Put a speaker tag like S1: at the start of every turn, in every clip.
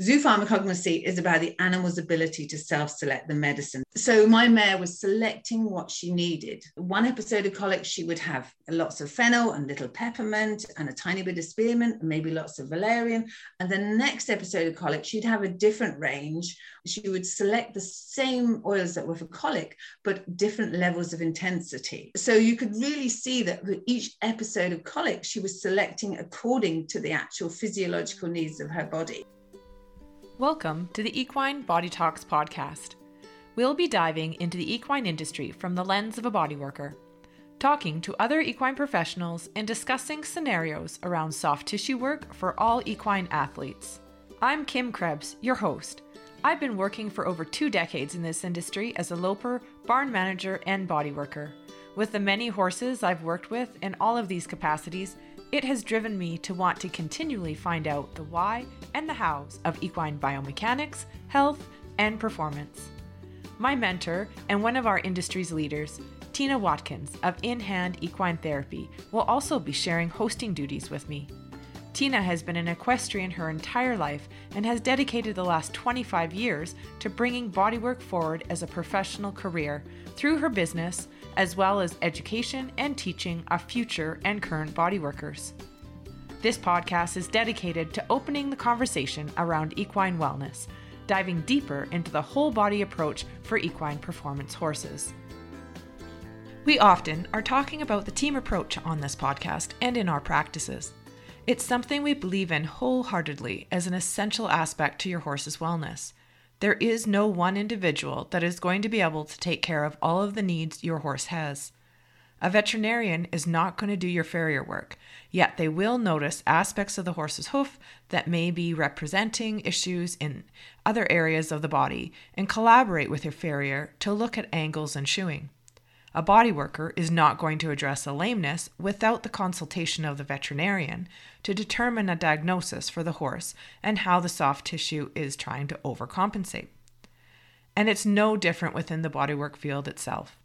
S1: Zoopharmacognosy is about the animal's ability to self select the medicine. So, my mare was selecting what she needed. One episode of colic, she would have lots of fennel and little peppermint and a tiny bit of spearmint and maybe lots of valerian. And the next episode of colic, she'd have a different range. She would select the same oils that were for colic, but different levels of intensity. So, you could really see that with each episode of colic, she was selecting according to the actual physiological needs of her body.
S2: Welcome to the Equine Body Talks podcast. We'll be diving into the equine industry from the lens of a body worker, talking to other equine professionals and discussing scenarios around soft tissue work for all equine athletes. I'm Kim Krebs, your host. I've been working for over two decades in this industry as a loper, barn manager, and body worker. With the many horses I've worked with in all of these capacities, it has driven me to want to continually find out the why and the hows of equine biomechanics, health, and performance. My mentor and one of our industry's leaders, Tina Watkins of In Hand Equine Therapy, will also be sharing hosting duties with me. Tina has been an equestrian her entire life and has dedicated the last 25 years to bringing bodywork forward as a professional career through her business, as well as education and teaching of future and current bodyworkers. This podcast is dedicated to opening the conversation around equine wellness, diving deeper into the whole body approach for equine performance horses. We often are talking about the team approach on this podcast and in our practices. It's something we believe in wholeheartedly as an essential aspect to your horse's wellness. There is no one individual that is going to be able to take care of all of the needs your horse has. A veterinarian is not going to do your farrier work, yet they will notice aspects of the horse's hoof that may be representing issues in other areas of the body and collaborate with your farrier to look at angles and shoeing. A body worker is not going to address a lameness without the consultation of the veterinarian to determine a diagnosis for the horse and how the soft tissue is trying to overcompensate. And it's no different within the bodywork field itself.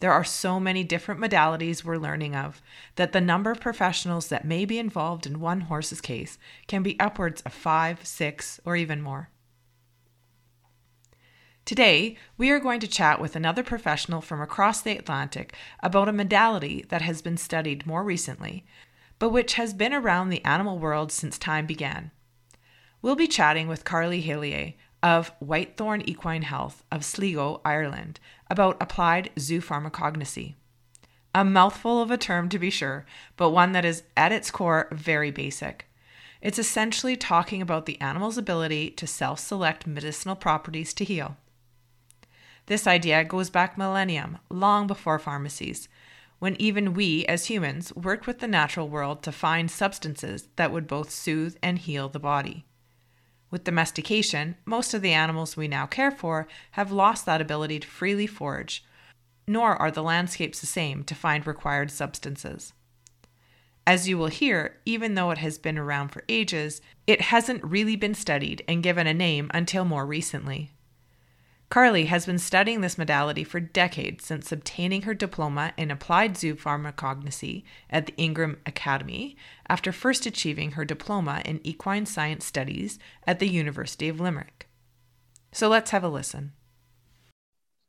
S2: There are so many different modalities we're learning of that the number of professionals that may be involved in one horse's case can be upwards of five, six, or even more. Today, we are going to chat with another professional from across the Atlantic about a modality that has been studied more recently, but which has been around the animal world since time began. We'll be chatting with Carly Hillier of Whitethorn Equine Health of Sligo, Ireland, about applied zoopharmacognosy. A mouthful of a term to be sure, but one that is at its core very basic. It's essentially talking about the animal's ability to self select medicinal properties to heal. This idea goes back millennium, long before pharmacies, when even we as humans worked with the natural world to find substances that would both soothe and heal the body. With domestication, most of the animals we now care for have lost that ability to freely forage, nor are the landscapes the same to find required substances. As you will hear, even though it has been around for ages, it hasn't really been studied and given a name until more recently. Carly has been studying this modality for decades since obtaining her diploma in applied zoopharmacognosy at the Ingraham Academy after first achieving her diploma in equine science studies at the University of Limerick. So let's have a listen.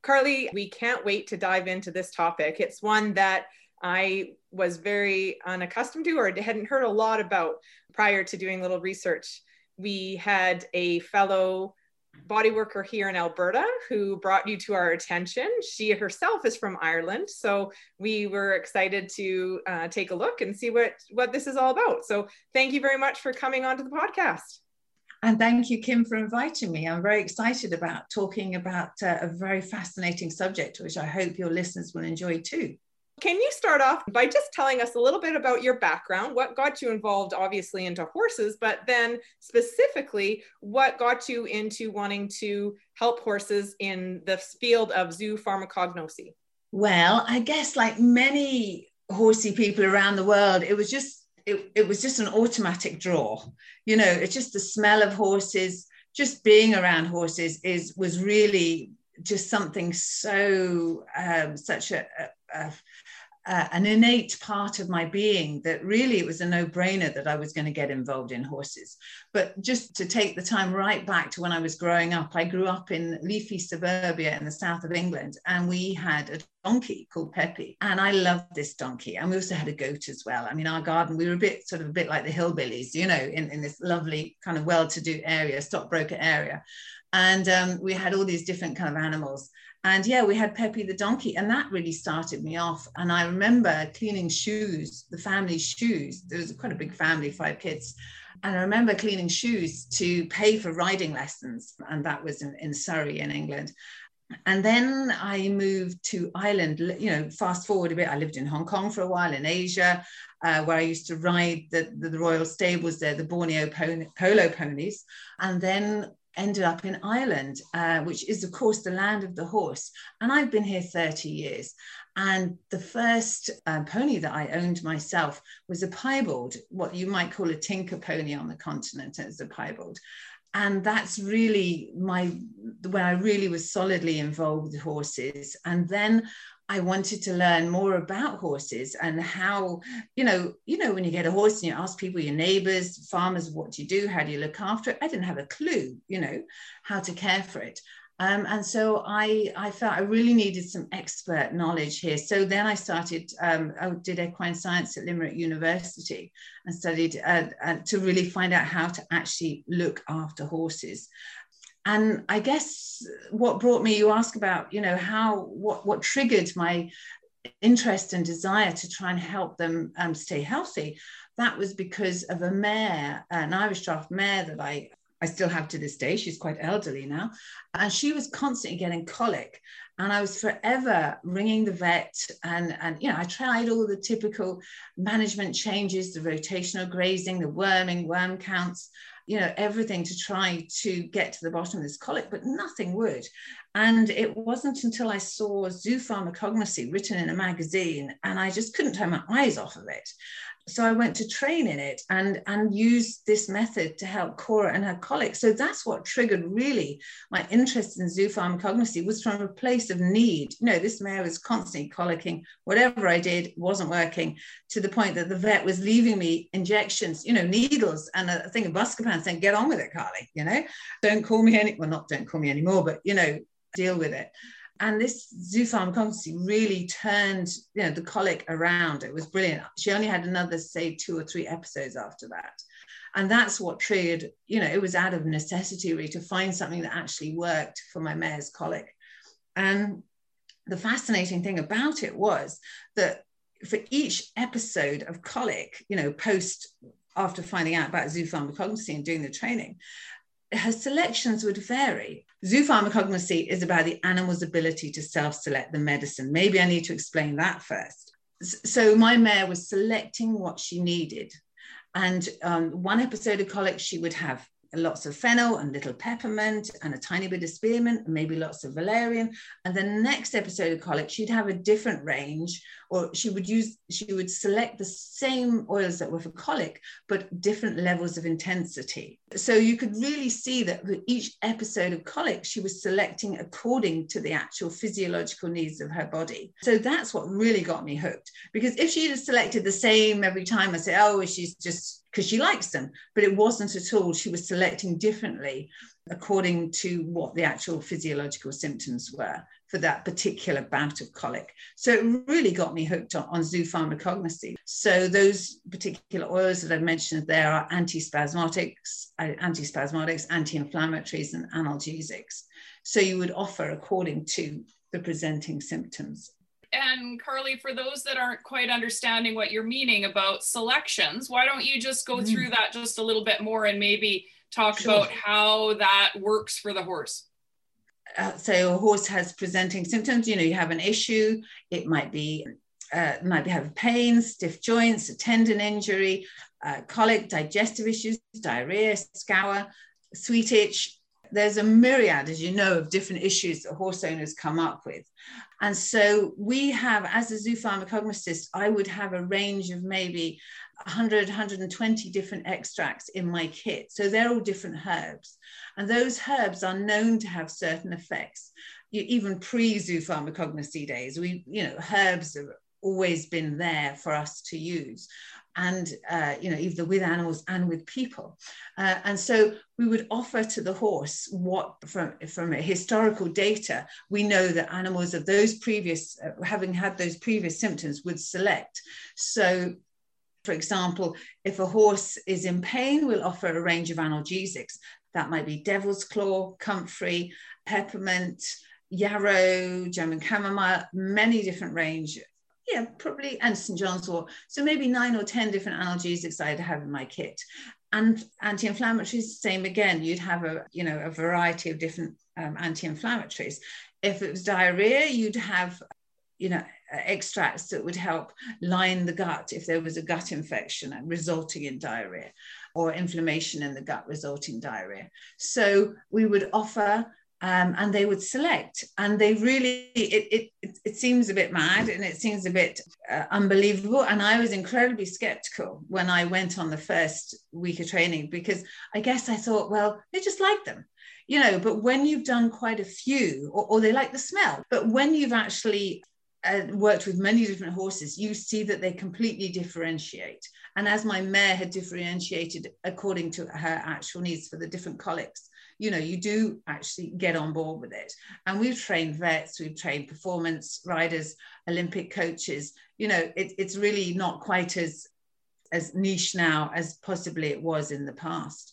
S3: Carly, we can't wait to dive into this topic. It's one that I was very unaccustomed to or hadn't heard a lot about prior to doing a little research. We had a fellow body worker here in Alberta who brought you to our attention. She herself is from Ireland, so we were excited to uh, take a look and see what what this is all about. So thank you very much for coming onto the podcast.
S1: And thank you, Kim, for inviting me. I'm very excited about talking about uh, a very fascinating subject, which I hope your listeners will enjoy too.
S3: Can you start off by just telling us a little bit about your background? What got you involved, obviously, into horses, but then specifically, what got you into wanting to help horses in the field of zoo pharmacognosy?
S1: Well, I guess like many horsey people around the world, it was just it, it was just an automatic draw. You know, it's just the smell of horses, just being around horses is was really just something so um, such a, a, a uh, an innate part of my being that really it was a no brainer that I was going to get involved in horses. But just to take the time right back to when I was growing up, I grew up in leafy suburbia in the south of England, and we had a donkey called Peppy. And I loved this donkey. And we also had a goat as well. I mean, our garden, we were a bit sort of a bit like the hillbillies, you know, in, in this lovely kind of well to do area, stockbroker area. And um, we had all these different kind of animals and yeah, we had Peppy the donkey, and that really started me off. And I remember cleaning shoes, the family shoes. There was quite a big family, five kids. And I remember cleaning shoes to pay for riding lessons. And that was in, in Surrey in England. And then I moved to Ireland, you know, fast forward a bit. I lived in Hong Kong for a while, in Asia, uh, where I used to ride the, the, the Royal Stables there, the Borneo polo ponies. And then ended up in Ireland, uh, which is, of course, the land of the horse. And I've been here 30 years. And the first uh, pony that I owned myself was a piebald, what you might call a tinker pony on the continent as a piebald. And that's really my, when I really was solidly involved with horses. And then I wanted to learn more about horses and how, you know, you know, when you get a horse and you ask people, your neighbors, farmers, what do you do? How do you look after it? I didn't have a clue, you know, how to care for it. Um, and so I, I felt I really needed some expert knowledge here. So then I started, um, I did equine science at Limerick University and studied uh, uh, to really find out how to actually look after horses and i guess what brought me you ask about you know how what what triggered my interest and desire to try and help them um, stay healthy that was because of a mare an irish draft mare that i I still have to this day. She's quite elderly now. And she was constantly getting colic. And I was forever ringing the vet. And, and you know, I tried all the typical management changes, the rotational grazing, the worming, worm counts you know, everything to try to get to the bottom of this colic, but nothing would. And it wasn't until I saw Zoo Pharmacognosy written in a magazine and I just couldn't turn my eyes off of it so I went to train in it and and use this method to help Cora and her colic. So that's what triggered really my interest in zoo pharmacognosy was from a place of need. You know, this mare was constantly colicking. Whatever I did wasn't working to the point that the vet was leaving me injections, you know, needles and a thing of Buscopan saying, "Get on with it, Carly." You know, don't call me any. Well, not don't call me anymore, but you know, deal with it. And this zoopharmacology really turned, you know, the colic around. It was brilliant. She only had another, say, two or three episodes after that. And that's what triggered, you know, it was out of necessity really to find something that actually worked for my mare's colic. And the fascinating thing about it was that for each episode of colic, you know, post after finding out about zoopharmacognosy and doing the training, her selections would vary. Zoopharmacognosy is about the animal's ability to self select the medicine. Maybe I need to explain that first. So, my mare was selecting what she needed. And um, one episode of colic, she would have lots of fennel and little peppermint and a tiny bit of spearmint and maybe lots of valerian. And the next episode of colic, she'd have a different range, or she would use, she would select the same oils that were for colic, but different levels of intensity. So you could really see that with each episode of colic, she was selecting according to the actual physiological needs of her body. So that's what really got me hooked. Because if she'd have selected the same every time, I say, oh, she's just because she likes them, but it wasn't at all. She was selecting differently according to what the actual physiological symptoms were for that particular bout of colic. So it really got me hooked on, on zoopharmacognosy. So those particular oils that I've mentioned there are antispasmodics, uh, antispasmodics, anti-inflammatories, and analgesics. So you would offer according to the presenting symptoms
S4: and Carly, for those that aren't quite understanding what you're meaning about selections, why don't you just go mm. through that just a little bit more and maybe talk sure. about how that works for the horse?
S1: Uh, so a horse has presenting symptoms. You know, you have an issue. It might be uh, might be having pain, stiff joints, a tendon injury, uh, colic, digestive issues, diarrhea, scour, sweet itch, there's a myriad, as you know, of different issues that horse owners come up with. And so we have, as a zoo zoopharmacognosist, I would have a range of maybe 100, 120 different extracts in my kit. So they're all different herbs. And those herbs are known to have certain effects. You, even pre zoopharmacognosy days, we, you know, herbs have always been there for us to use and uh, you know either with animals and with people uh, and so we would offer to the horse what from from historical data we know that animals of those previous uh, having had those previous symptoms would select so for example if a horse is in pain we'll offer a range of analgesics that might be devil's claw comfrey peppermint yarrow german chamomile many different range yeah, probably, and St. John's wort. So maybe nine or 10 different analgesics I'd have in my kit. And anti-inflammatories, same again, you'd have a, you know, a variety of different um, anti-inflammatories. If it was diarrhea, you'd have, you know, extracts that would help line the gut if there was a gut infection resulting in diarrhea or inflammation in the gut resulting diarrhea. So we would offer um, and they would select and they really it, it it seems a bit mad and it seems a bit uh, unbelievable and i was incredibly skeptical when i went on the first week of training because i guess i thought well they just like them you know but when you've done quite a few or, or they like the smell but when you've actually uh, worked with many different horses you see that they completely differentiate and as my mare had differentiated according to her actual needs for the different colics you know, you do actually get on board with it. And we've trained vets, we've trained performance riders, Olympic coaches. You know, it, it's really not quite as as niche now as possibly it was in the past.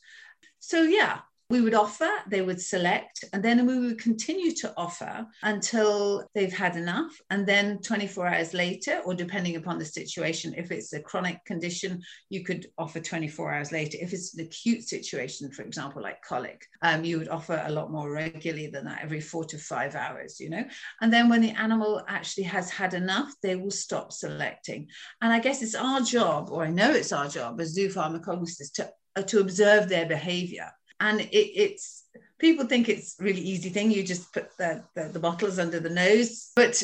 S1: So yeah, we would offer, they would select, and then we would continue to offer until they've had enough. And then 24 hours later, or depending upon the situation, if it's a chronic condition, you could offer 24 hours later. If it's an acute situation, for example, like colic, um, you would offer a lot more regularly than that, every four to five hours, you know. And then when the animal actually has had enough, they will stop selecting. And I guess it's our job, or I know it's our job as zoo pharmacologists, to, uh, to observe their behavior and it, it's people think it's really easy thing. You just put the, the, the bottles under the nose. But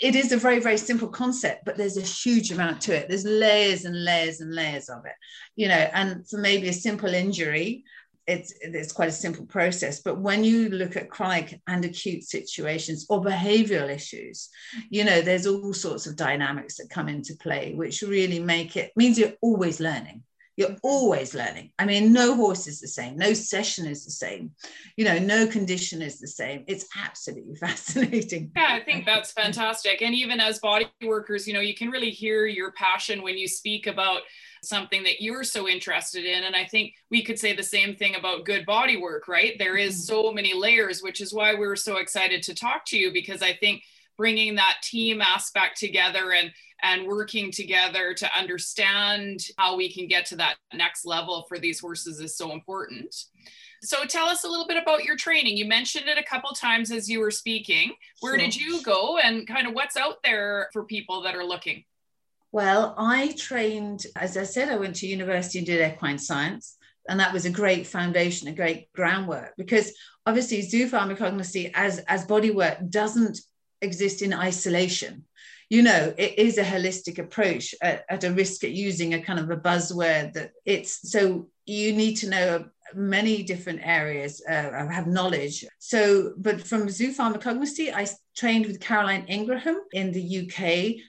S1: it is a very very simple concept but there's a huge amount to it. There's layers and layers and layers of it you know and for maybe a simple injury it's it's quite a simple process. But when you look at chronic and acute situations or behavioral issues you know there's all sorts of dynamics that come into play which really make it means you're always learning you're always learning. I mean, no horse is the same, no session is the same, you know, no condition is the same. It's absolutely fascinating.
S4: Yeah, I think that's fantastic. And even as body workers, you know, you can really hear your passion when you speak about something that you're so interested in. And I think we could say the same thing about good body work, right? There is mm-hmm. so many layers, which is why we were so excited to talk to you because I think bringing that team aspect together and and working together to understand how we can get to that next level for these horses is so important. So tell us a little bit about your training. You mentioned it a couple times as you were speaking. Where sure. did you go and kind of what's out there for people that are looking?
S1: Well, I trained, as I said, I went to university and did equine science. And that was a great foundation, a great groundwork, because obviously zoo pharmacognosy as, as body work doesn't exist in isolation. You know it is a holistic approach at, at, a risk at using a kind of a buzzword that it's so you need to know many different areas uh, have knowledge. So but from zoo pharmacognosy i trained with caroline ingraham in the uk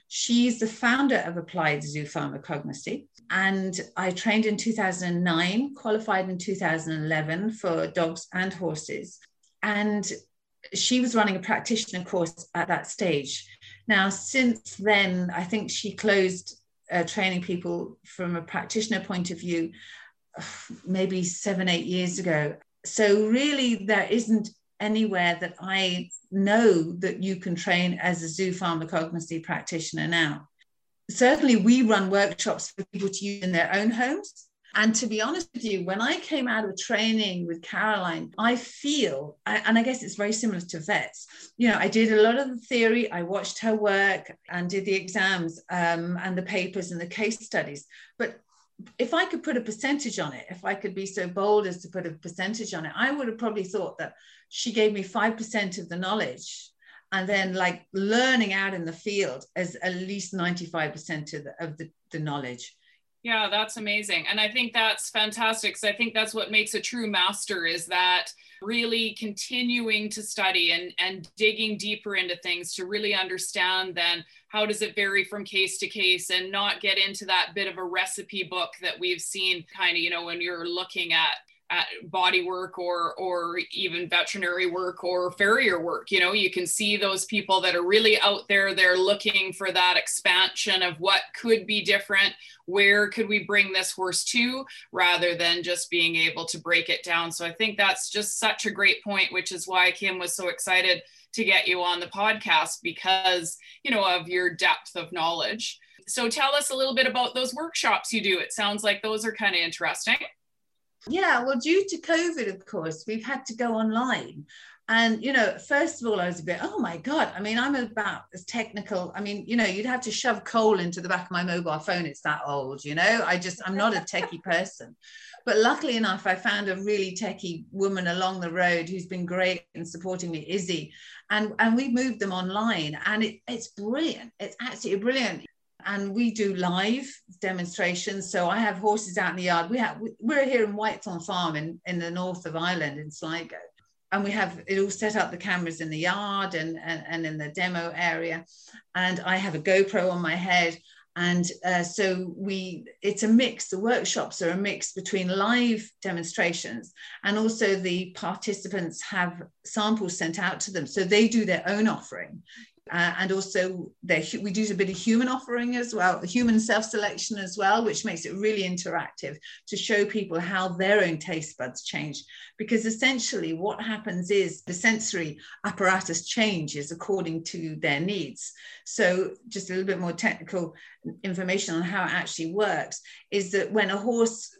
S1: she's the founder of applied zoo pharmacognosy. And i trained in 2009 qualified in 2011 for dogs and horses. And she was running a practitioner course at that stage now, since then, I think she closed uh, training people from a practitioner point of view maybe seven, eight years ago. So, really, there isn't anywhere that I know that you can train as a zoo pharmacognosy practitioner now. Certainly, we run workshops for people to use in their own homes. And to be honest with you, when I came out of training with Caroline, I feel, and I guess it's very similar to vets, you know, I did a lot of the theory, I watched her work and did the exams um, and the papers and the case studies. But if I could put a percentage on it, if I could be so bold as to put a percentage on it, I would have probably thought that she gave me 5% of the knowledge and then like learning out in the field as at least 95% of the, of the, the knowledge
S4: Yeah, that's amazing. And I think that's fantastic. So I think that's what makes a true master is that really continuing to study and, and digging deeper into things to really understand then how does it vary from case to case and not get into that bit of a recipe book that we've seen kind of, you know, when you're looking at body work or or even veterinary work or farrier work you know you can see those people that are really out there they're looking for that expansion of what could be different where could we bring this horse to rather than just being able to break it down. So i think that's just such a great point which is why kim was so excited to get you on the podcast because you know of your depth of knowledge. So tell us a little bit about those workshops you do. It sounds like those are kind of interesting
S1: yeah, well, due to COVID, of course, we've had to go online. And, you know, first of all, I was a bit, oh my God. I mean, I'm about as technical. I mean, you know, you'd have to shove coal into the back of my mobile phone. It's that old, you know, I just, I'm not a techie person. But luckily enough, I found a really techie woman along the road who's been great in supporting me, Izzy. And, and we moved them online and it, it's brilliant. It's absolutely brilliant and we do live demonstrations. So I have horses out in the yard. We have we're here in Whitethorn Farm in, in the north of Ireland in Sligo. And we have it all set up the cameras in the yard and, and, and in the demo area. And I have a GoPro on my head. And uh, so we it's a mix, the workshops are a mix between live demonstrations and also the participants have samples sent out to them. So they do their own offering uh, and also we do a bit of human offering as well, human self-selection as well, which makes it really interactive to show people how their own taste buds change. Because essentially what happens is the sensory apparatus changes according to their needs. So just a little bit more technical information on how it actually works is that when a horse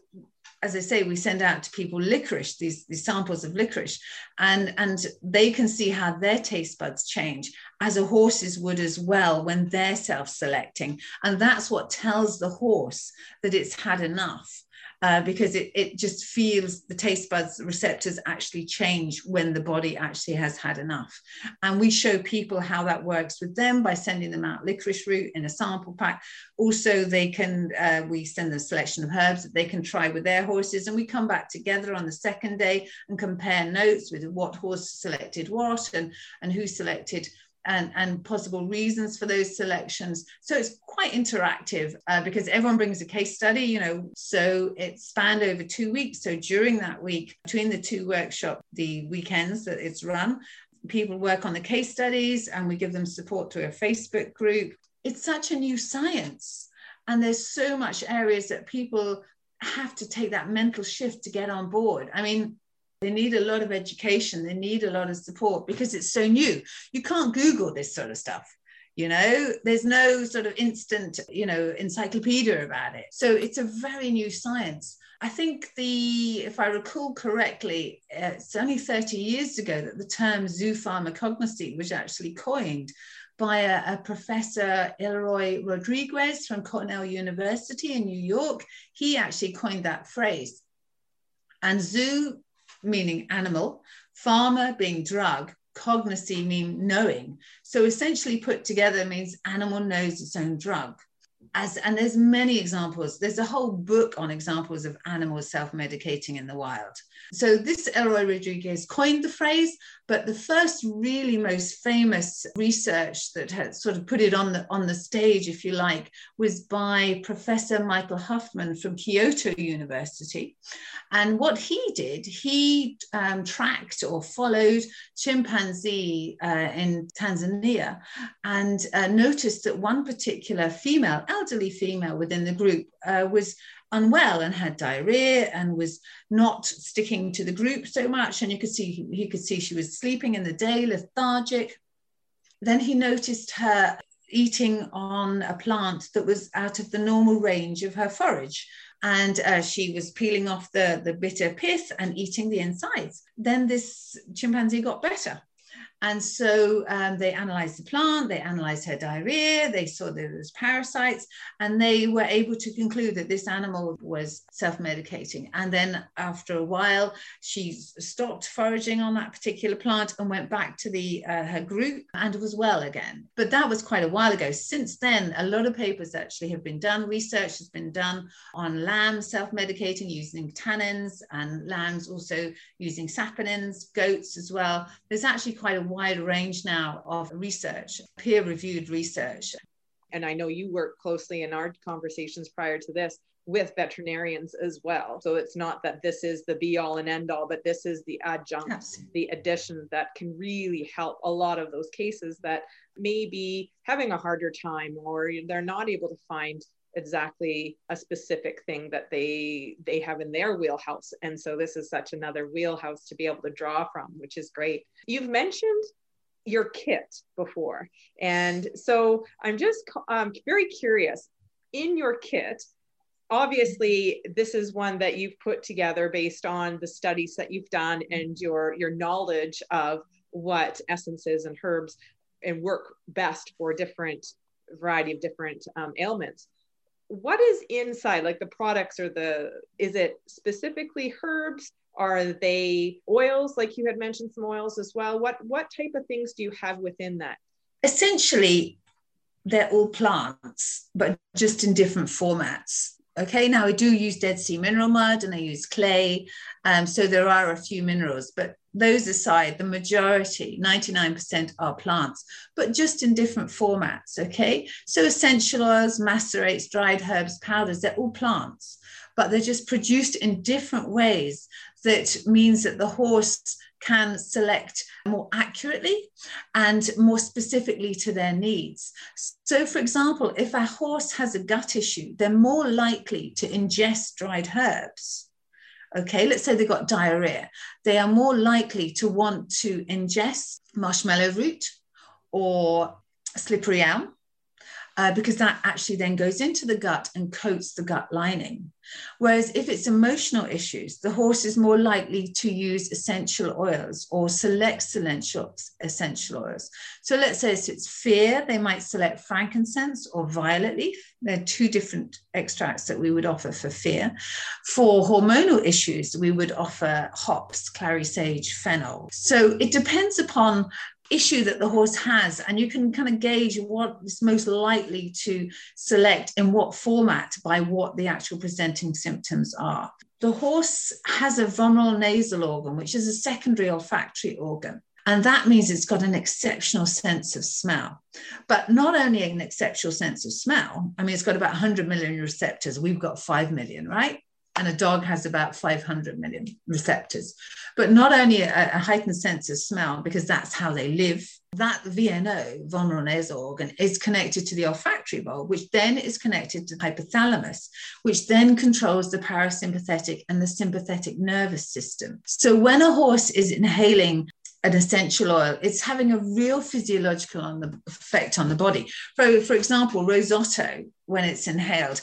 S1: as I say, we send out to people licorice, these, these samples of licorice, and, and they can see how their taste buds change, as a horse's would as well when they're self selecting. And that's what tells the horse that it's had enough uh, because it, it just feels the taste buds receptors actually change when the body actually has had enough. And we show people how that works with them by sending them out licorice root in a sample pack. Also, they can, uh, we send them a selection of herbs that they can try with their horses. And we come back together on the second day and compare notes with what horse selected what and, and who selected and, and possible reasons for those selections. So it's quite interactive uh, because everyone brings a case study, you know, so it spanned over two weeks. So during that week, between the two workshop, the weekends that it's run, people work on the case studies and we give them support through a Facebook group. It's such a new science. And there's so much areas that people have to take that mental shift to get on board. I mean, they need a lot of education. They need a lot of support because it's so new. You can't Google this sort of stuff. You know, there's no sort of instant, you know, encyclopedia about it. So it's a very new science. I think the, if I recall correctly, uh, it's only 30 years ago that the term zoo pharmacognosy was actually coined by a, a, professor, Eloy Rodriguez from Cornell University in New York. He actually coined that phrase. And zoo meaning animal, pharma being drug, cognosy mean knowing. So essentially put together means animal knows its own drug. As, and there's many examples. There's a whole book on examples of animals self-medicating in the wild. So this Eloy Rodriguez coined the phrase, but the first really most famous research that had sort of put it on the on the stage, if you like, was by Professor Michael Huffman from Kyoto University. And what he did, he um, tracked or followed chimpanzee uh, in Tanzania and uh, noticed that one particular female, elderly female within the group, uh, was unwell and had diarrhea and was not sticking to the group so much. And you could see he could see she was sleeping in the day, lethargic. Then he noticed her eating on a plant that was out of the normal range of her forage. And uh, she was peeling off the, the bitter pith and eating the insides. Then this chimpanzee got better And so um, they analyzed the plant, they analyzed her diarrhea, they saw there was parasites, and they were able to conclude that this animal was self-medicating. And then after a while, she stopped foraging on that particular plant and went back to the uh, her group and was well again. But that was quite a while ago. Since then, a lot of papers actually have been done. Research has been done on lambs self-medicating using tannins and lambs also using saponins, goats as well. There's actually quite a wide range now of research, peer reviewed research.
S3: And I know you work closely in our conversations prior to this with veterinarians as well. So it's not that this is the be all and end all, but this is the adjunct, Absolutely. the addition that can really help a lot of those cases that may be having a harder time or they're not able to find exactly a specific thing that they they have in their wheelhouse. And so this is such another wheelhouse to be able to draw from which is great. You've mentioned your kit before. And so i'm just um, very curious in your kit obviously this is one that you've put together based on the studies that you've done and your your knowledge of what essences and herbs and work best for different variety of different um, ailments what is inside like the products or the is it specifically herbs? Are they oils? Like you had mentioned some oils as well. What what type of things do you have within that?
S1: Essentially they're all plants but just in different formats okay now i do use dead sea mineral mud and i use clay um, so there are a few minerals but those aside, the majority, 99% are plants, but just in different formats. Okay. So essential oils, macerates, dried herbs, powders, they're all plants, but they're just produced in different ways. That means that the horse can select more accurately and more specifically to their needs. So, for example, if a horse has a gut issue, they're more likely to ingest dried herbs. Okay, let's say they've got diarrhea, they are more likely to want to ingest marshmallow root or slippery elm uh, because that actually then goes into the gut and coats the gut lining. Whereas if it's emotional issues, the horse is more likely to use essential oils or select essential, oils. So let's say if it's fear, they might select frankincense or violet leaf. They're two different extracts that we would offer for fear. For hormonal issues, we would offer hops, clary sage, fennel. So it depends upon issue that the horse has and you can kind of gauge what is most likely to select in what format by what the actual presenting symptoms are the horse has a vomeronal nasal organ which is a secondary olfactory organ and that means it's got an exceptional sense of smell. But not only an exceptional sense of smell, I mean, it's got about 100 million receptors. We've got 5 million, right? And a dog has about 500 million receptors. But not only a, a, heightened sense of smell, because that's how they live, that VNO, vomeronal nasal organ, is connected to the olfactory bulb, which then is connected to the hypothalamus, which then controls the parasympathetic and the sympathetic nervous system. So when a horse is inhaling an essential oil, it's having a real physiological on the effect on the body. For, for example, Rose otto, when it's inhaled,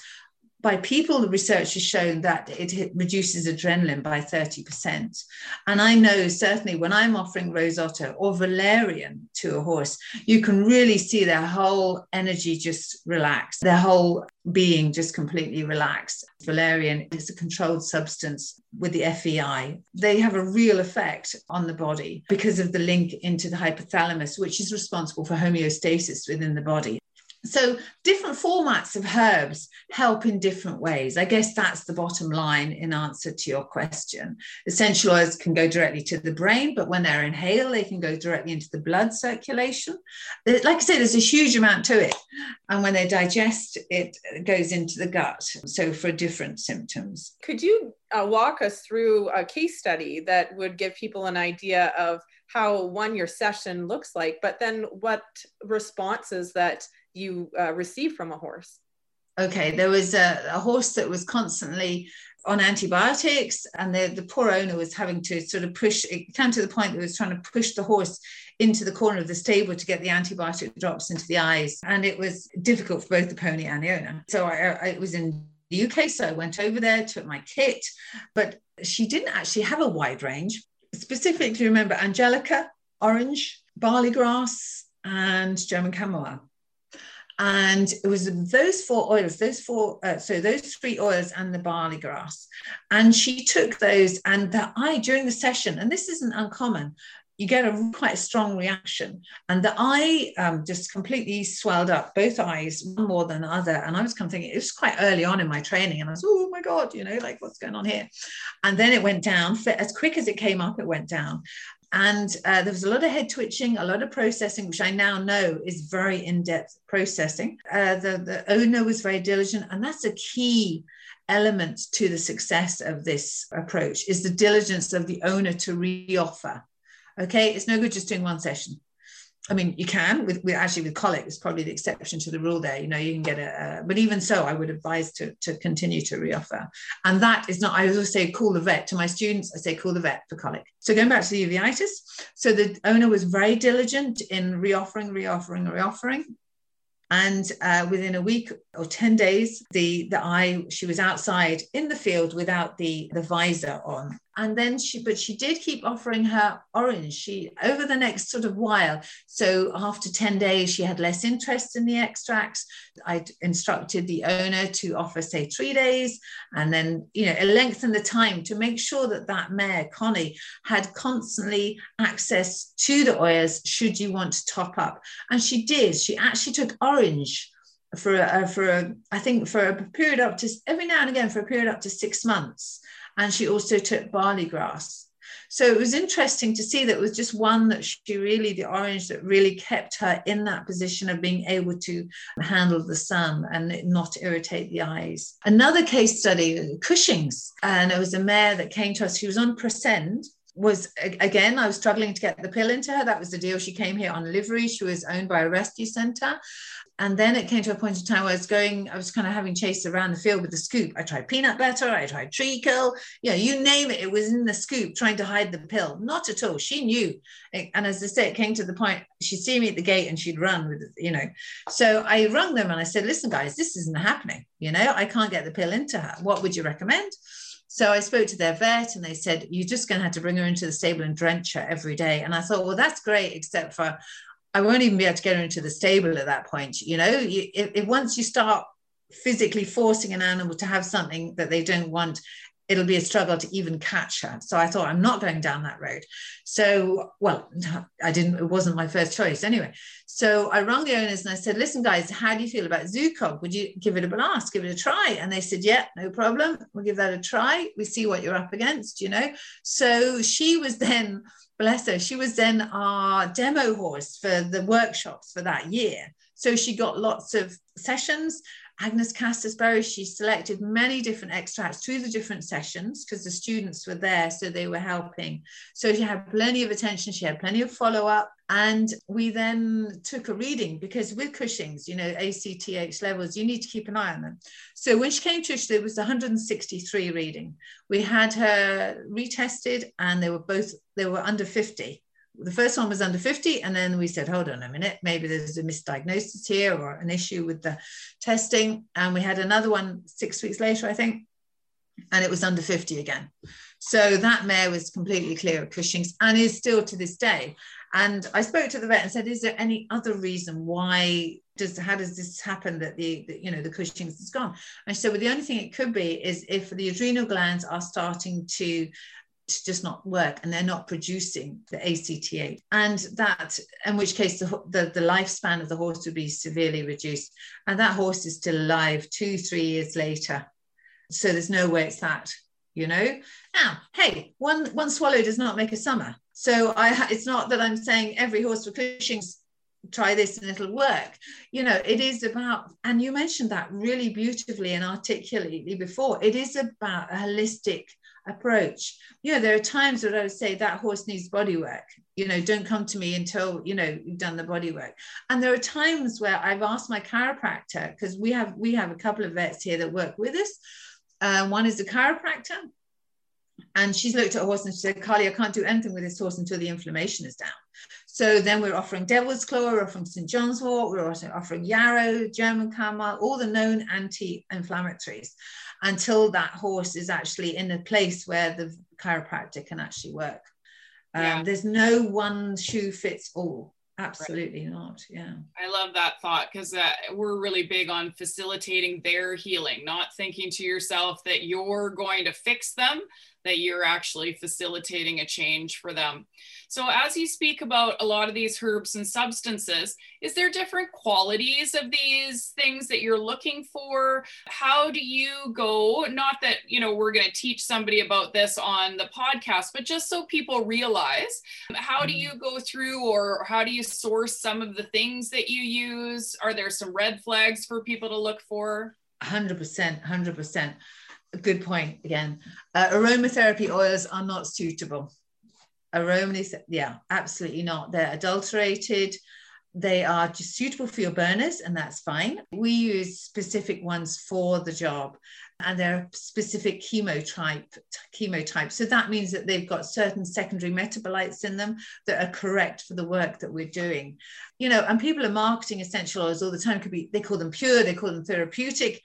S1: by people, the research has shown that it reduces adrenaline by 30%. And I know certainly when I'm offering Rose otto or Valerian to a horse, you can really see their whole energy just relax, their whole being just completely relaxed. Valerian is a controlled substance with the FEI. They have a real effect on the body because of the link into the hypothalamus, which is responsible for homeostasis within the body. So, different formats of herbs help in different ways. I guess that's the bottom line in answer to your question. Essential oils can go directly to the brain, but when they're inhaled, they can go directly into the blood circulation. Like I said, there's a huge amount to it. And when they digest, it goes into the gut. So, for different symptoms.
S3: Could you uh, walk us through a case study that would give people an idea of how one your session looks like, but then what responses that you uh, receive from a horse?
S1: Okay, there was a, a horse that was constantly on antibiotics, and the, the poor owner was having to sort of push it came to the point that was trying to push the horse into the corner of the stable to get the antibiotic drops into the eyes. And it was difficult for both the pony and the owner. So I, I, it was in the UK. So I went over there, took my kit, but she didn't actually have a wide range. Specifically, remember Angelica, orange, barley grass, and German chamomile. And it was those four oils, those four, uh, so those three oils and the barley grass. And she took those, and the eye during the session, and this isn't uncommon, you get a quite a strong reaction. And the eye um, just completely swelled up, both eyes, one more than the other. And I was kind of thinking, it was quite early on in my training. And I was, oh my God, you know, like what's going on here? And then it went down. As quick as it came up, it went down and uh, there was a lot of head twitching, a lot of processing, which I now know is very in depth processing. Uh, the, the owner was very diligent, and that's a key element to the success of this approach is the diligence of the owner to reoffer. Okay, it's no good just doing one session. I mean, you can with, with actually with colic, it's probably the exception to the rule there. You know, you can get a, a, but even so, I would advise to, to continue to reoffer. And that is not, I always say call the vet to my students, I say call the vet for colic. So going back to the uveitis, so the owner was very diligent in reoffering, reoffering, reoffering. And uh, within a week or 10 days, the, the eye, she was outside in the field without the, the visor on and then she but she did keep offering her orange. She over the next sort of while so after 10 days she had less interest in the extracts. I instructed the owner to offer say three days. And then you know lengthen the time to make sure that that mare connie had constantly access to the oils should you want to top up. And she did. She actually took orange for a, for a, I think for a period up to every now and again for a period up to six months and she also took barley grass. So it was interesting to see that it was just one that she really, the orange that really kept her in that position of being able to handle the sun and not irritate the eyes. Another case study, Cushing's, and it was a mare that came to us. She was on Prascend was again i was struggling to get the pill into her that was the deal she came here on livery she was owned by a rescue center and then it came to a point in time where I was going, I was kind of having chased around the field with the scoop. I tried peanut butter, I tried treacle, know, you name it, it was in the scoop trying to hide the pill. Not at all. She knew. And as I say, it came to the point she'd see me at the gate and she'd run with, you know. So I rung them and I said, listen, guys, this isn't happening. You know, I can't get the pill into her. What would you recommend? So I spoke to their vet and they said, You're just going to have to bring her into the stable and drench her every day. And I thought, Well, that's great, except for I won't even be able to get her into the stable at that point. You know, you, once you start physically forcing an animal to have something that they don't want, it'll be a struggle to even catch her. So I thought I'm not going down that road. So, well, I didn't, it wasn't my first choice anyway. So I rang the owners and I said, listen, guys, how do you feel about Zukog? Would you give it a blast, give it a try? And they said, yeah, no problem. We'll give that a try. We see what you're up against, you know? So she was then bless her, she was then our demo horse for the workshops for that year. So she got lots of sessions. Agnus castus berry, she selected many different extracts through the different sessions because the students were there, so they were helping. So she had plenty of attention, she had plenty of follow up. And we then took a reading because with Cushing's, you know, ACTH levels, you need to keep an eye on them. So when she came to us, there was 163 reading. We had her retested and they were both, they were under 50 the first one was under 50 and then we said hold on a minute maybe there's a misdiagnosis here or an issue with the testing. And we had another one six weeks later i think and it was under 50 again. So that mare was completely clear of cushing's and is still to this day. And i spoke to the vet and said is there any other reason why does how does this happen that the, the you know the cushing's is gone? And so well, the only thing it could be is if the adrenal glands are starting to to just not work and they're not producing the ACTH. And that, in which case, the, the, the, lifespan of the horse would be severely reduced. And that horse is still alive two, three years later. So there's no way it's that, you know? Now, hey, one, one swallow does not make a summer. So I, it's not that I'm saying every horse for Cushing's try this and it'll work you know it is about and you mentioned that really beautifully and articulately before it is about a holistic approach. Know, there are times where I would say that horse needs body work. You know, don't come to me until you know you've done the body work. And there are times where I've asked my chiropractor because we have we have a couple of vets here that work with us. Uh, one is a chiropractor, and she's looked at a horse and she said, Carly, I can't do anything with this horse until the inflammation is down. So then we're offering Devil's Claw, we're offering St. John's Wort, we're also offering Yarrow, German Chamomile, all the known anti-inflammatories until that horse is actually in a place where the chiropractor can actually work. Um,
S4: Yeah.
S1: There's no one shoe fits all. Absolutely not. Yeah.
S4: I love that thought because uh, we're really big on facilitating their healing, not thinking to yourself that you're going to fix them, that you're actually facilitating a change for them. So, as you speak about a lot of these herbs and substances, is there different qualities of these things that you're looking for? How do you go? Not that, you know, we're going to teach somebody about this on the podcast, but just so people realize, how do you go through or how do you source some of the things that you use? Are there some red flags for people to look for?
S1: 100%. 100%. Good point again. Uh, aromatherapy oils are not suitable. Aromatherapy, yeah, absolutely not. They're adulterated. They are just suitable for your burners, and that's fine. We use specific ones for the job, and they're specific chemotype chemotype. So that means that they've got certain secondary metabolites in them that are correct for the work that we're doing. You know, and people are marketing essential oils all the time. Could be they call them pure, they call them therapeutic.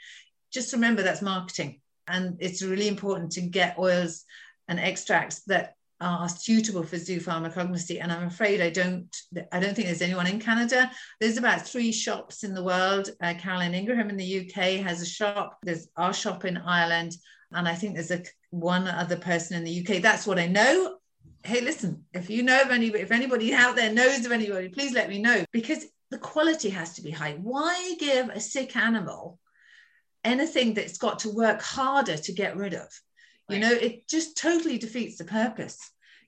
S1: Just remember that's marketing, and it's really important to get oils and extracts that are suitable for zoo pharmacognosy and i'm afraid i don't i don't think there's anyone in canada. There's about three shops in the world. Uh, caroline ingraham in the uk has a shop. There's our shop in ireland. And i think there's a one other person in the uk that's what i know. Hey listen if you know of anybody if anybody out there knows of anybody please let me know. Because the quality has to be high. Why give a sick animal anything that's got to work harder to get rid of. You know it just totally defeats the purpose.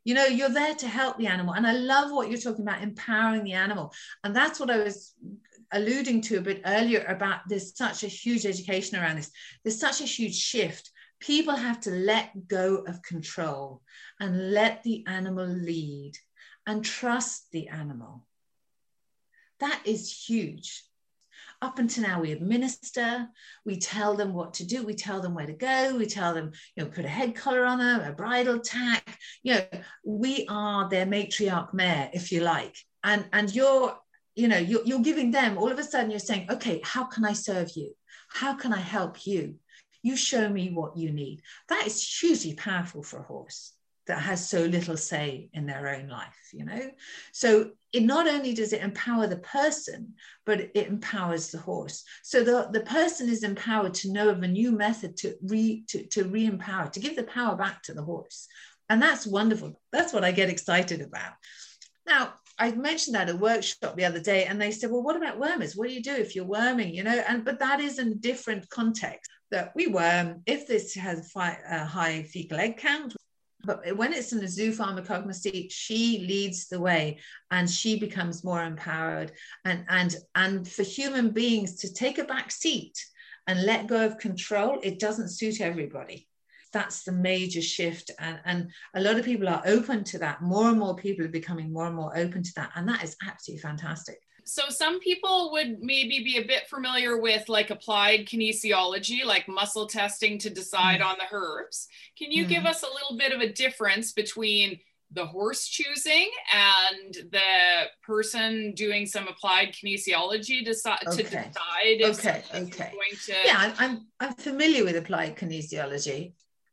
S1: You know you're there to help the animal. And i love what you're talking about empowering the animal. And that's what i was alluding to a bit earlier about there's such a huge education around this. There's such a huge shift. People have to let go of control and let the animal lead and trust the animal. That is huge up until now we administer we tell them what to do we tell them where to go we tell them you know put a head collar on them a bridle tack you know we are their matriarch mare if you like. And and you're you know you're, you're giving them all of a sudden you're saying okay how can i serve you? How can i help you? You show me what you need. That is hugely powerful for a horse that has so little say in their own life you know? So it not only does it empower the person but it empowers the horse so the, the person is empowered to know of a new method to re to, to re-empower to give the power back to the horse and that's wonderful that's what i get excited about now I mentioned that at a workshop the other day, and they said, "Well, what about wormers? What do you do if you're worming?" You know, and but that is in different context. That we worm if this has a uh, high fecal egg count, but when it's in the zoo pharmacognosy, she leads the way and she becomes more empowered. And, and, and for human beings to take a back seat and let go of control, it doesn't suit everybody. That's the major shift. And, and a lot of people are open to that. More and more people are becoming more and more open to that. And that is absolutely fantastic
S4: so some people would maybe be a bit familiar with like applied kinesiology like muscle testing to decide mm. on the herbs can you mm. give us a little bit of a difference between the horse choosing and the person doing some applied kinesiology deci- okay. to decide if
S1: okay okay to... yeah I'm, I'm familiar with applied kinesiology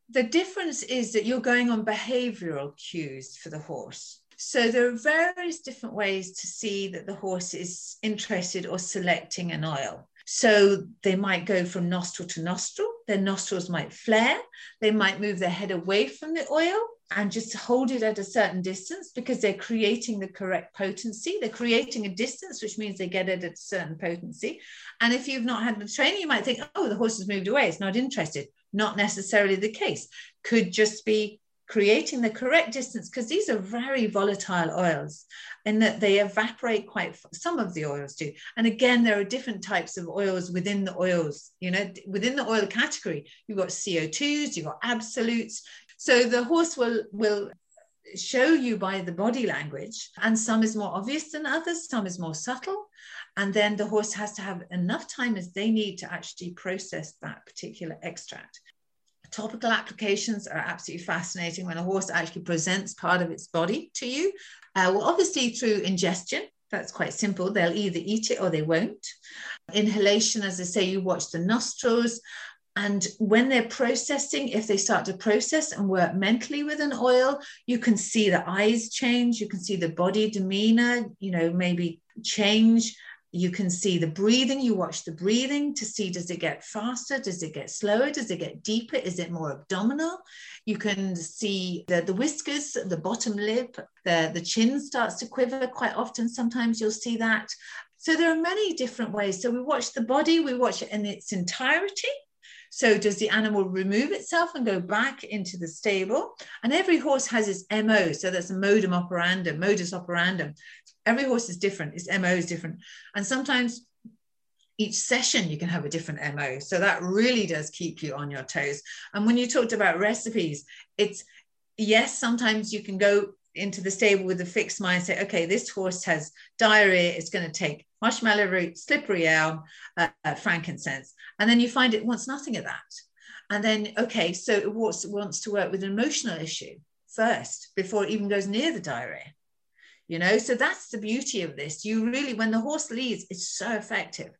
S1: the difference is that you're going on behavioral cues for the horse so there are various different ways to see that the horse is interested or selecting an oil. So they might go from nostril to nostril, their nostrils might flare, they might move their head away from the oil and just hold it at a certain distance because they're creating the correct potency. They're creating a distance, which means they get it at a certain potency. And if you've not had the training, you might think, oh, the horse has moved away, it's not interested. Not necessarily the case. Could just be creating the correct distance because these are very volatile oils in that they evaporate quite some of the oils do. And again there are different types of oils within the oils you know within the oil category. You've got co2s you've got absolutes. So the horse will will show you by the body language and some is more obvious than others some is more subtle. And then the horse has to have enough time as they need to actually process that particular extract Topical applications are absolutely fascinating when a horse actually presents part of its body to you. Uh, well, obviously through ingestion, that's quite simple. They'll either eat it or they won't. Inhalation, as I say, you watch the nostrils. And when they're processing, if they start to process and work mentally with an oil, you can see the eyes change, you can see the body demeanor, you know, maybe change. You can see the breathing. You watch the breathing to see does it get faster? Does it get slower? Does it get deeper? Is it more abdominal? You can see the, the whiskers, the bottom lip, the, the chin starts to quiver quite often. Sometimes you'll see that. So there are many different ways. So we watch the body, we watch it in its entirety so does the animal remove itself and go back into the stable? And every horse has its MO. So that's a modum operandum, modus operandum. Every horse is different. Its MO is different. And sometimes each session you can have a different MO. So that really does keep you on your toes. And when you talked about recipes, it's yes, sometimes you can go into the stable with a fixed mind say okay this horse has diarrhea it's going to take marshmallow root slippery elm uh, uh, frankincense. And then you find it wants nothing of that. And then okay so it wants, wants to work with an emotional issue first before it even goes near the diarrhea. You know so that's the beauty of this. You really when the horse leads it's so effective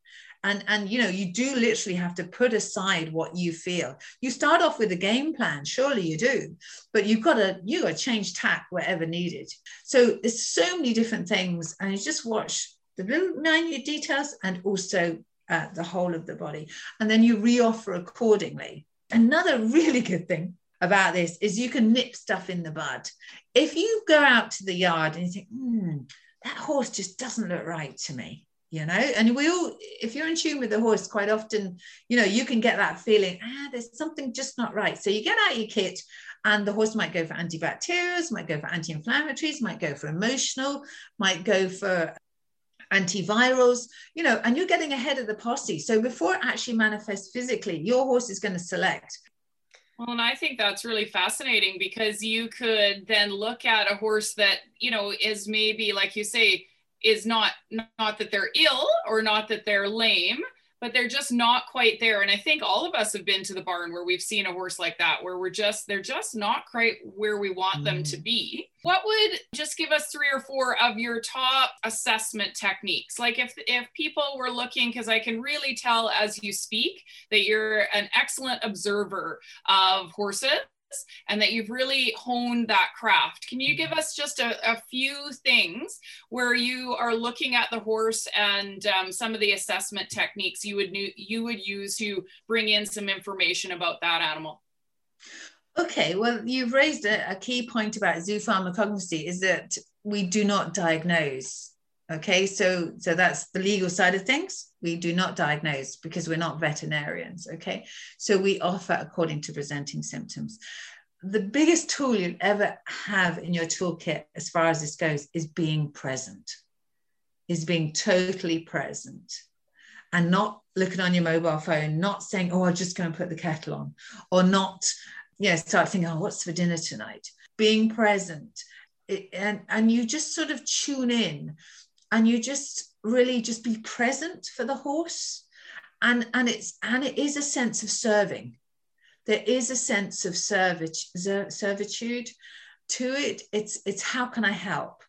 S1: and and you know you do literally have to put aside what you feel. You start off with a game plan surely you do but you've got to you got to change tack wherever needed. So there's so many different things and you just watch the little minute details and also uh, the whole of the body. And then you reoffer accordingly. Another really good thing about this is you can nip stuff in the bud. If you go out to the yard and you think hmm, that horse just doesn't look right to me you know? And we all if you're in tune with the horse quite often you know you can get that feeling ah there's something just not right. So you get out your kit and the horse might go for antibacterials might go for anti-inflammatories might go for emotional might go for antivirals you know and you're getting ahead of the posse. So before it actually manifests physically your horse is going to select.
S4: Well, and I think that's really fascinating because you could then look at a horse that, you know, is maybe, like you say, is not not that they're ill or not that they're lame but they're just not quite there. And i think all of us have been to the barn where we've seen a horse like that where we're just they're just not quite where we want mm. them to be. What would just give us three or four of your top assessment techniques? Like if if people were looking because i can really tell as you speak that you're an excellent observer of horses and that you've really honed that craft. Can you give us just a, a few things where you are looking at the horse and um, some of the assessment techniques you would you would use to bring in some information about that animal?
S1: Okay, well, you've raised a, a key point about zoopharmacognosy is that we do not diagnose okay so so that's the legal side of things. We do not diagnose because we're not veterinarians okay? So we offer according to presenting symptoms. The biggest tool you'll ever have in your toolkit as far as this goes is being present is being totally present and not looking on your mobile phone not saying oh i'll just go and put the kettle on or not yeah start thinking oh what's for dinner tonight? Being present it, and and you just sort of tune in and you just really just be present for the horse. And and it's and it is a sense of serving. There is a sense of servitude to it. It's it's how can i help?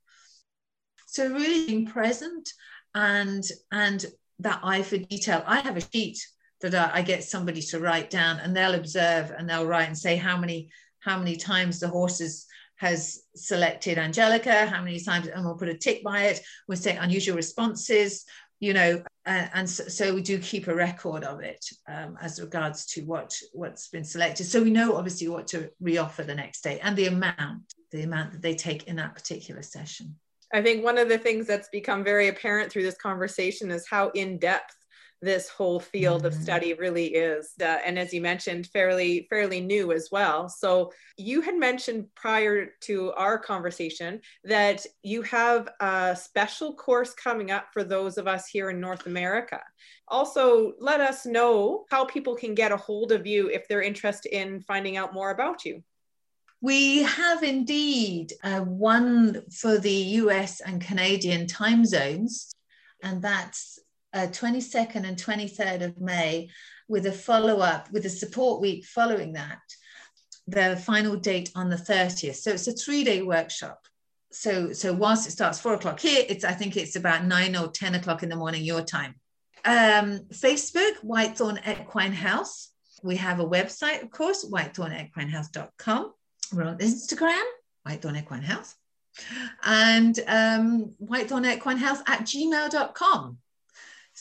S1: So really being present and and that eye for detail. I have a sheet that I, I get somebody to write down and they'll observe and they'll write and say how many how many times the horses has selected Angelica, how many times, and we'll put a tick by it. We'll say unusual responses, you know, and, and so, so, we do keep a record of it um, as regards to what what's been selected. So we know obviously what to reoffer the next day and the amount, the amount that they take in that particular session.
S3: I think one of the things that's become very apparent through this conversation is how in depth this whole field mm-hmm. of study really is uh, and as you mentioned fairly fairly new as well. So you had mentioned prior to our conversation that you have a special course coming up for those of us here in north america. Also let us know how people can get a hold of you if they're interested in finding out more about you.
S1: We have indeed uh, one for the US and Canadian time zones, and that's uh, 22nd and 23rd of May with a follow up, with a support week following that, the final date on the 30th. So it's a three day workshop. So, so whilst it starts four o'clock here, it's I think it's about nine or 10 o'clock in the morning your time. Um, Facebook, Whitethorn Equine House. We have a website, of course, whitethornequinehouse.com. We're on Instagram, Whitethorn Equine House, and um, Whitethorn Equine House at gmail.com.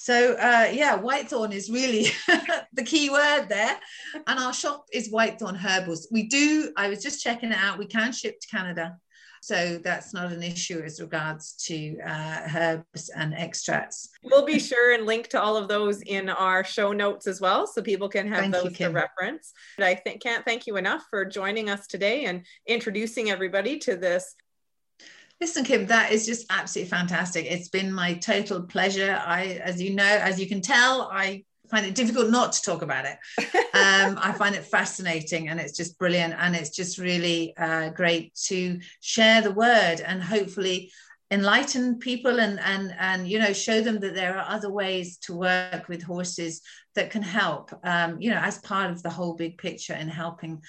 S1: So uh, yeah, Whitethorn is really the key word there. And our shop is Whitethorn Herbals. We do, I was just checking it out, we can ship to Canada. So that's not an issue as regards to uh, herbs and extracts.
S3: We'll be sure and link to all of those in our show notes as well, so people can have
S1: Thank
S3: those
S1: you,
S3: to reference. But I think, can't thank you enough for joining us today and introducing everybody to this.
S1: Listen, Kim, that is just absolutely fantastic. It's been my total pleasure. I, as you know, as you can tell, I find it difficult not to talk about it. Um, I find it fascinating and it's just brilliant. And it's just really uh, great to share the word and hopefully enlighten people and, and, and, you know, show them that there are other ways to work with horses that can help, um, you know, as part of the whole big picture in helping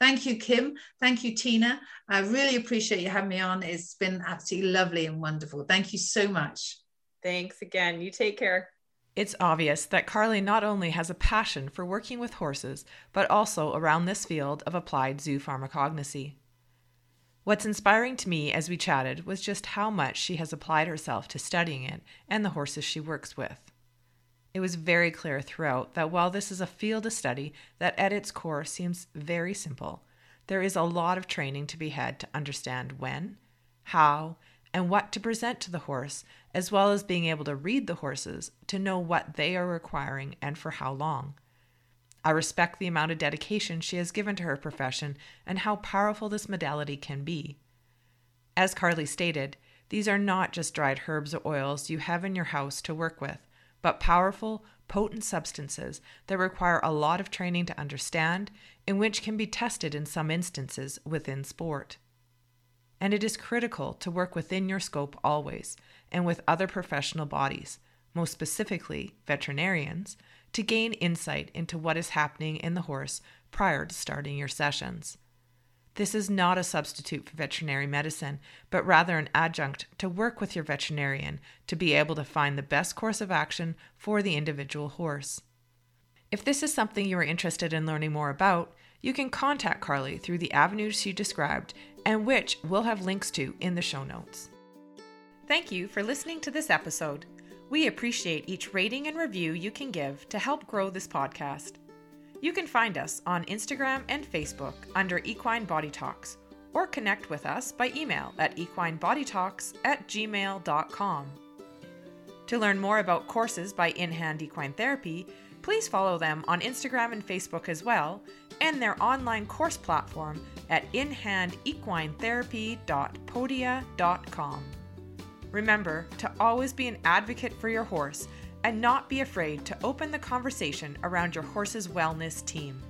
S1: Thank you, Kim. Thank you, Tina. I really appreciate you having me on. It's been absolutely lovely and wonderful. Thank you so much.
S3: Thanks again. You take care.
S2: It's obvious that Carly not only has a passion for working with horses, but also around this field of applied zoo pharmacognosy. What's inspiring to me as we chatted was just how much she has applied herself to studying it and the horses she works with. It was very clear throughout that while this is a field of study that at its core seems very simple, there is a lot of training to be had to understand when, how, and what to present to the horse, as well as being able to read the horses to know what they are requiring and for how long. I respect the amount of dedication she has given to her profession and how powerful this modality can be. As Carly stated, these are not just dried herbs or oils you have in your house to work with, but powerful, potent substances that require a lot of training to understand and which can be tested in some instances within sport. And it is critical to work within your scope always and with other professional bodies, most specifically veterinarians, to gain insight into what is happening in the horse prior to starting your sessions. This is not a substitute for veterinary medicine, but rather an adjunct to work with your veterinarian to be able to find the best course of action for the individual horse. If this is something you are interested in learning more about, you can contact Carly through the avenues she described and which we'll have links to in the show notes. Thank you for listening to this episode. We appreciate each rating and review you can give to help grow this podcast. You can find us on Instagram and Facebook under Equine Body Talks or connect with us by email at equinebodytalks at gmail.com. To learn more about courses by In Hand Equine Therapy, please follow them on Instagram and Facebook as well, and their online course platform at inhandequinetherapy.podia.com. Remember to always be an advocate for your horse and not be afraid to open the conversation around your horse's wellness team.